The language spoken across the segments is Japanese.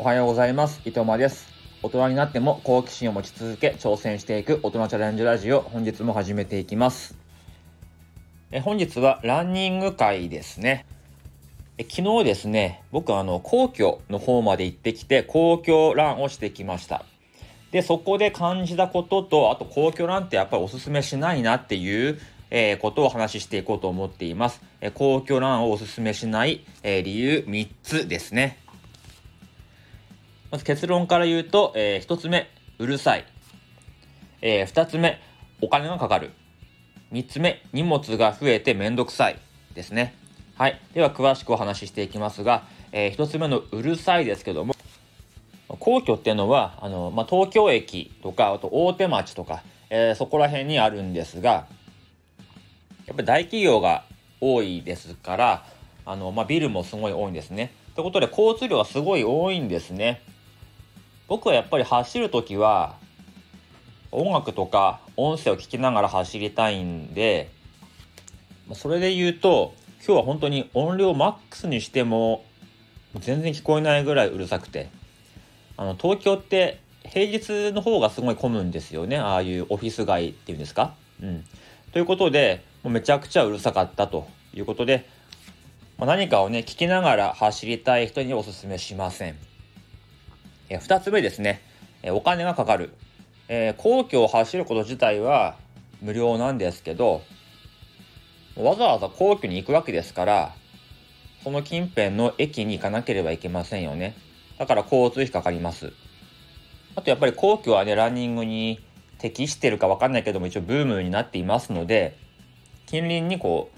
おはようございます。伊藤間です。大人になっても好奇心を持ち続け挑戦していく大人チャレンジラジオ本日も始めていきます。え本日はランニング会ですね。え昨日ですね、僕あの皇居の方まで行ってきて皇居ランをしてきました。で、そこで感じたことと、あと皇居ランってやっぱりおすすめしないなっていうえーことを話していこうと思っています。え皇居ランをおすすめしない、えー理由3つですね。まず結論から言うと、え1つ目、うるさい。え2つ目、お金がかかる。3つ目、荷物が増えてめんどくさいですね。はい。では詳しくお話ししていきますが、え1つ目のうるさいですけども、皇居っていうのは、あの、まあ、東京駅とか、あと大手町とか、えーそこら辺にあるんですが、やっぱり大企業が多いですから、あの、まあ、ビルもすごい多いんですね。ということで、交通量がすごい多いんですね。僕はやっぱり走るときは、音楽とか音声を聞きながら走りたいんで、それで言うと、今日は本当に音量マックスにしても、全然聞こえないぐらいうるさくて、あの、東京って平日の方がすごい混むんですよね。ああいうオフィス街っていうんですか？うん。ということで、もうめちゃくちゃうるさかったということで、まあ、何かをね、聞きながら走りたい人におすすめしません。えー二つ目ですね、えお金がかかる。え皇居を走ること自体は無料なんですけど、わざわざ皇居に行くわけですから、その近辺の駅に行かなければいけませんよね。だから交通費かかります。あとやっぱり皇居はね、ランニングに適してるかわかんないけども、一応ブームになっていますので、近隣にこ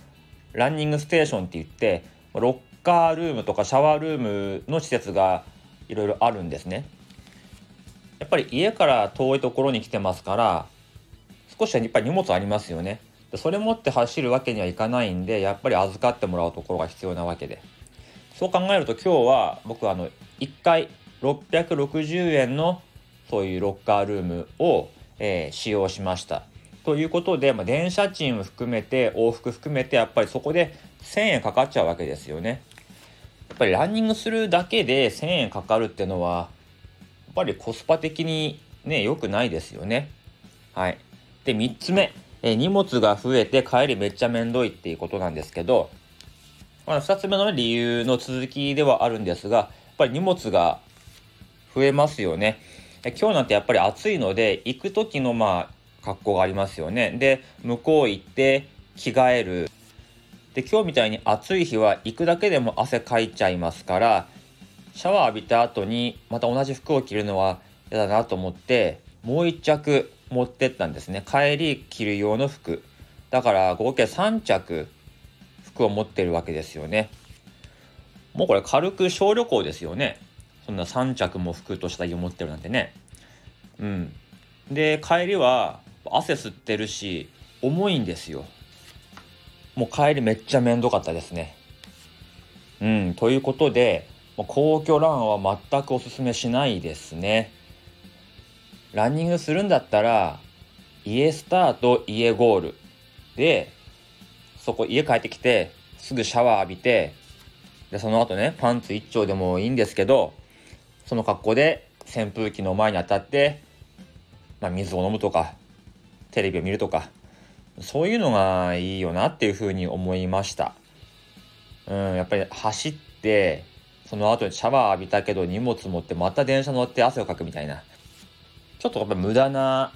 う、ランニングステーションって言って、ロッカールームとかシャワールームの施設がいろいろあるんですね。やっぱり家から遠いところに来てますから、少しはやっぱり荷物ありますよね。でそれ持って走るわけにはいかないんで、やっぱり預かってもらうところが必要なわけで。そう考えると今日は僕はあの、1回660円のそういうロッカールームを、えー使用しました。ということで、まあ、電車賃を含めて、往復含めて、やっぱりそこで1000円かかっちゃうわけですよね。やっぱりランニングするだけで1000円かかるっていうのは、やっぱりコスパ的にね、良くないですよね。はい。で、3つ目、え荷物が増えて帰りめっちゃめんどいっていうことなんですけど、まあ、2つ目の、理由の続きではあるんですが、やっぱり荷物が増えますよね。え今日なんてやっぱり暑いので、行く時のまあ、格好がありますよね。で、向こう行って着替える。で、今日みたいに暑い日は行くだけでも汗かいちゃいますから、シャワー浴びた後にまた同じ服を着るのは嫌だなと思って、もう一着持ってったんですね。帰り着る用の服。だから合計3着服を持ってるわけですよね。もうこれ軽く小旅行ですよね。そんな3着も服と下着を持ってるなんてね。うん。で、帰りは汗吸ってるし、重いんですよ。もう帰りめっちゃめんどかったですね。うん、ということで、もう皇居ランは全くおすすめしないですね。ランニングするんだったら、家スタート、家ゴールで、そこ家帰ってきて、すぐシャワー浴びて、で、その後ね、パンツ一丁でもいいんですけど、その格好で扇風機の前に当たって、まあ、水を飲むとか、テレビを見るとか、そういうのがいいよなっていうふうに思いました。うん、やっぱり走って、その後にシャワー浴びたけど荷物持ってまた電車乗って汗をかくみたいな。ちょっとやっぱ無駄な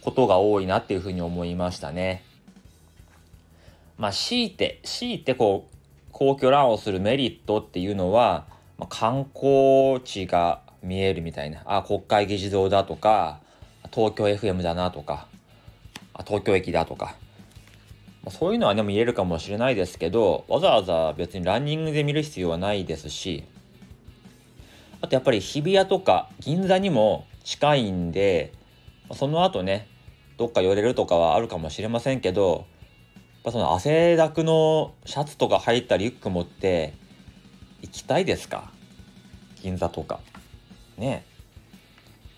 ことが多いなっていうふうに思いましたね。まあ、強いて、強いてこう、皇居ランをするメリットっていうのは、まあ、観光地が見えるみたいな。あ、国会議事堂だとか、東京 FM だなとか、東京駅だとか。まそういうのはね、もう言えるかもしれないですけど、わざわざ別にランニングで見る必要はないですし、あとやっぱり日比谷とか銀座にも近いんで、その後ね、どっか寄れるとかはあるかもしれませんけど、やっぱその汗だくのシャツとか入ったリュック持って行きたいですか？銀座とか。ね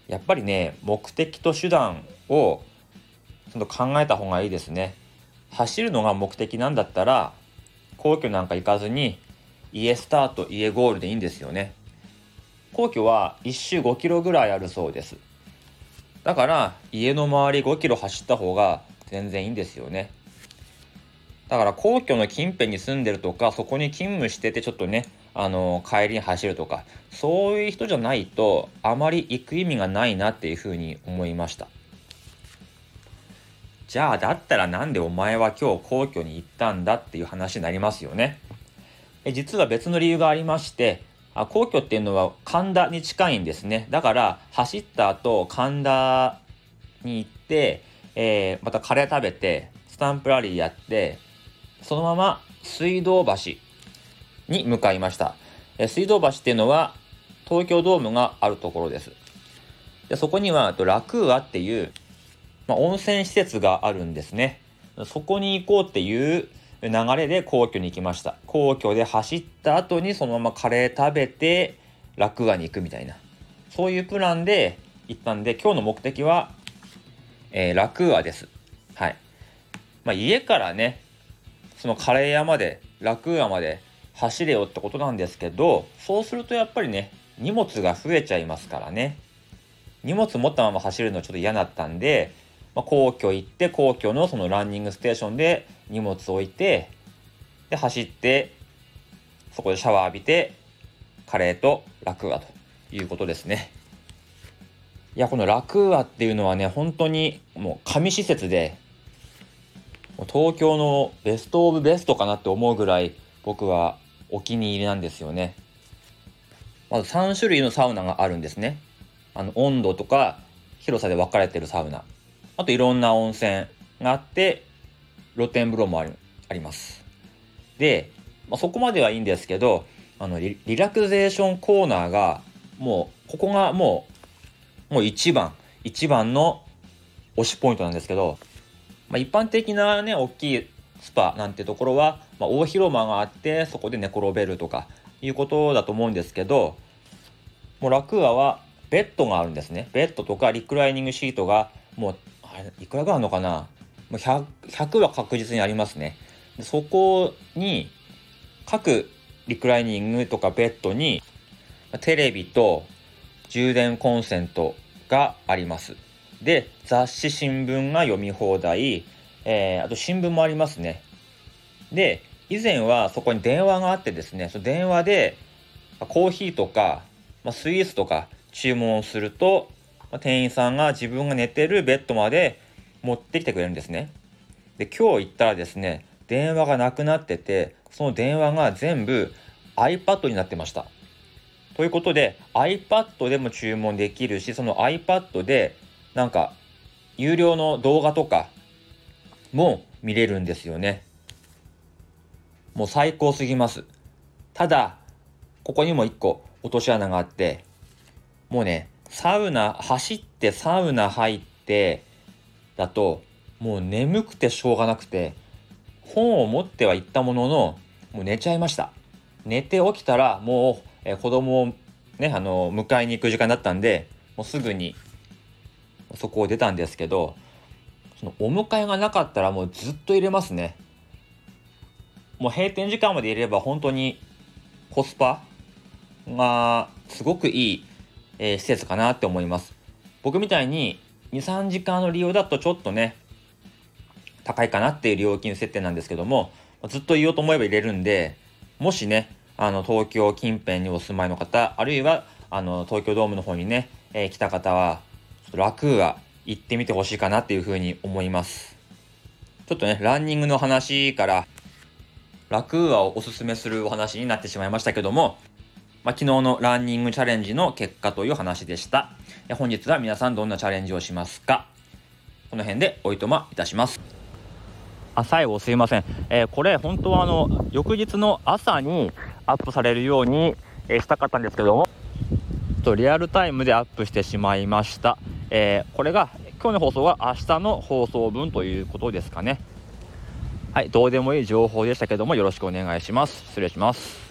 やっぱりね、目的と手段をちょっと考えた方がいいですね。走るのが目的なんだったら、皇居なんか行かずに、家スタート、家ゴールでいいんですよね。皇居は1周5キロぐらいあるそうですだから家の周り5キロ走った方が全然いいんですよねだから皇居の近辺に住んでるとかそこに勤務しててちょっとねあの帰りに走るとかそういう人じゃないとあまり行く意味がないなっていうふうに思いましたじゃあだったらなんでお前は今日皇居に行ったんだっていう話になりますよねえ実は別の理由がありましてあ皇居っていうのは神田に近いんですねだから走った後神田に行って、えー、またカレー食べてスタンプラリーやってそのまま水道橋に向かいました。え水道橋っていうのは東京ドームがあるところです。でそこにはラクーアっていう、まあ、温泉施設があるんですね。そこに行こうっていう流れで皇居に行きました。皇居で走った後にそのままカレー食べてラクーアに行くみたいな。そういうプランで行ったんで今日の目的は、えー、ラクーアです。はい。まあ、家からねそのカレー屋までラクーアまで走れよってことなんですけどそうするとやっぱりね荷物が増えちゃいますからね荷物持ったまま走るのちょっと嫌だったんで、まあ、皇居行って皇居のそのランニングステーションで荷物置いてで走ってそこでシャワー浴びてカレーとラクーアということですねいやこのラクーアっていうのはね本当にもう神施設で東京のベストオブベストかなって思うぐらい僕はお気に入りなんですよね。まず3種類のサウナがあるんですね。あの温度とか広さで分かれてるサウナ。あといろんな温泉があって露天風呂もありあります。で、まあ、そこまではいいんですけどあのリラクゼーションコーナーがもうここがもうもう一番一番の推しポイントなんですけどまあ、一般的なね、大きいスパなんてところは、まあ、大広間があって、そこで寝転べるとかいうことだと思うんですけど、もうラクーアはベッドがあるんですね。ベッドとかリクライニングシートが、もう、いくらぐらいあるのかな？もう 100, 100は確実にありますね。そこに、各リクライニングとかベッドに、テレビと充電コンセントがあります。で、雑誌、新聞が読み放題、えー、あと新聞もありますね。で、以前はそこに電話があってですね、その電話でコーヒーとか、まあ、スイーツとか注文すると、店員さんが自分が寝てるベッドまで持ってきてくれるんですね。で、今日行ったらですね、電話がなくなってて、その電話が全部 iPad になってました。ということで iPad でも注文できるし、その iPad でなんか有料の動画とかも見れるんですよね。もう最高すぎます。ただ、ここにも一個落とし穴があって、もうね、サウナ、走ってサウナ入ってだと、もう眠くてしょうがなくて、本を持っては行ったものの、もう寝ちゃいました。寝て起きたら、もう、え子供をね、あの、迎えに行く時間だったんで、もうすぐにそこを出たんですけどそのお迎えがなかったらもうずっと入れますねもう閉店時間まで入れれば本当にコスパがすごくいい、えー、施設かなって思います僕みたいに23時間の利用だとちょっとね高いかなっていう料金設定なんですけどもずっと言おうと思えば入れるんでもしねあの東京近辺にお住まいの方あるいはあの東京ドームの方にね、えー、来た方はラクーア行ってみてほしいかなっていうふうに思います。ちょっとね、ランニングの話からラクーアをおすすめするお話になってしまいましたけども、まあ、昨日のランニングチャレンジの結果という話でした。本日は皆さんどんなチャレンジをしますか？この辺でおいとまいたします。あ最後すいません、えー、これ本当はあの翌日の朝にアップされるように、えー、したかったんですけどもとリアルタイムでアップしてしまいました。えー、これが今日の放送は明日の放送分ということですかね。はい、どうでもいい情報でしたけどもよろしくお願いします。失礼します。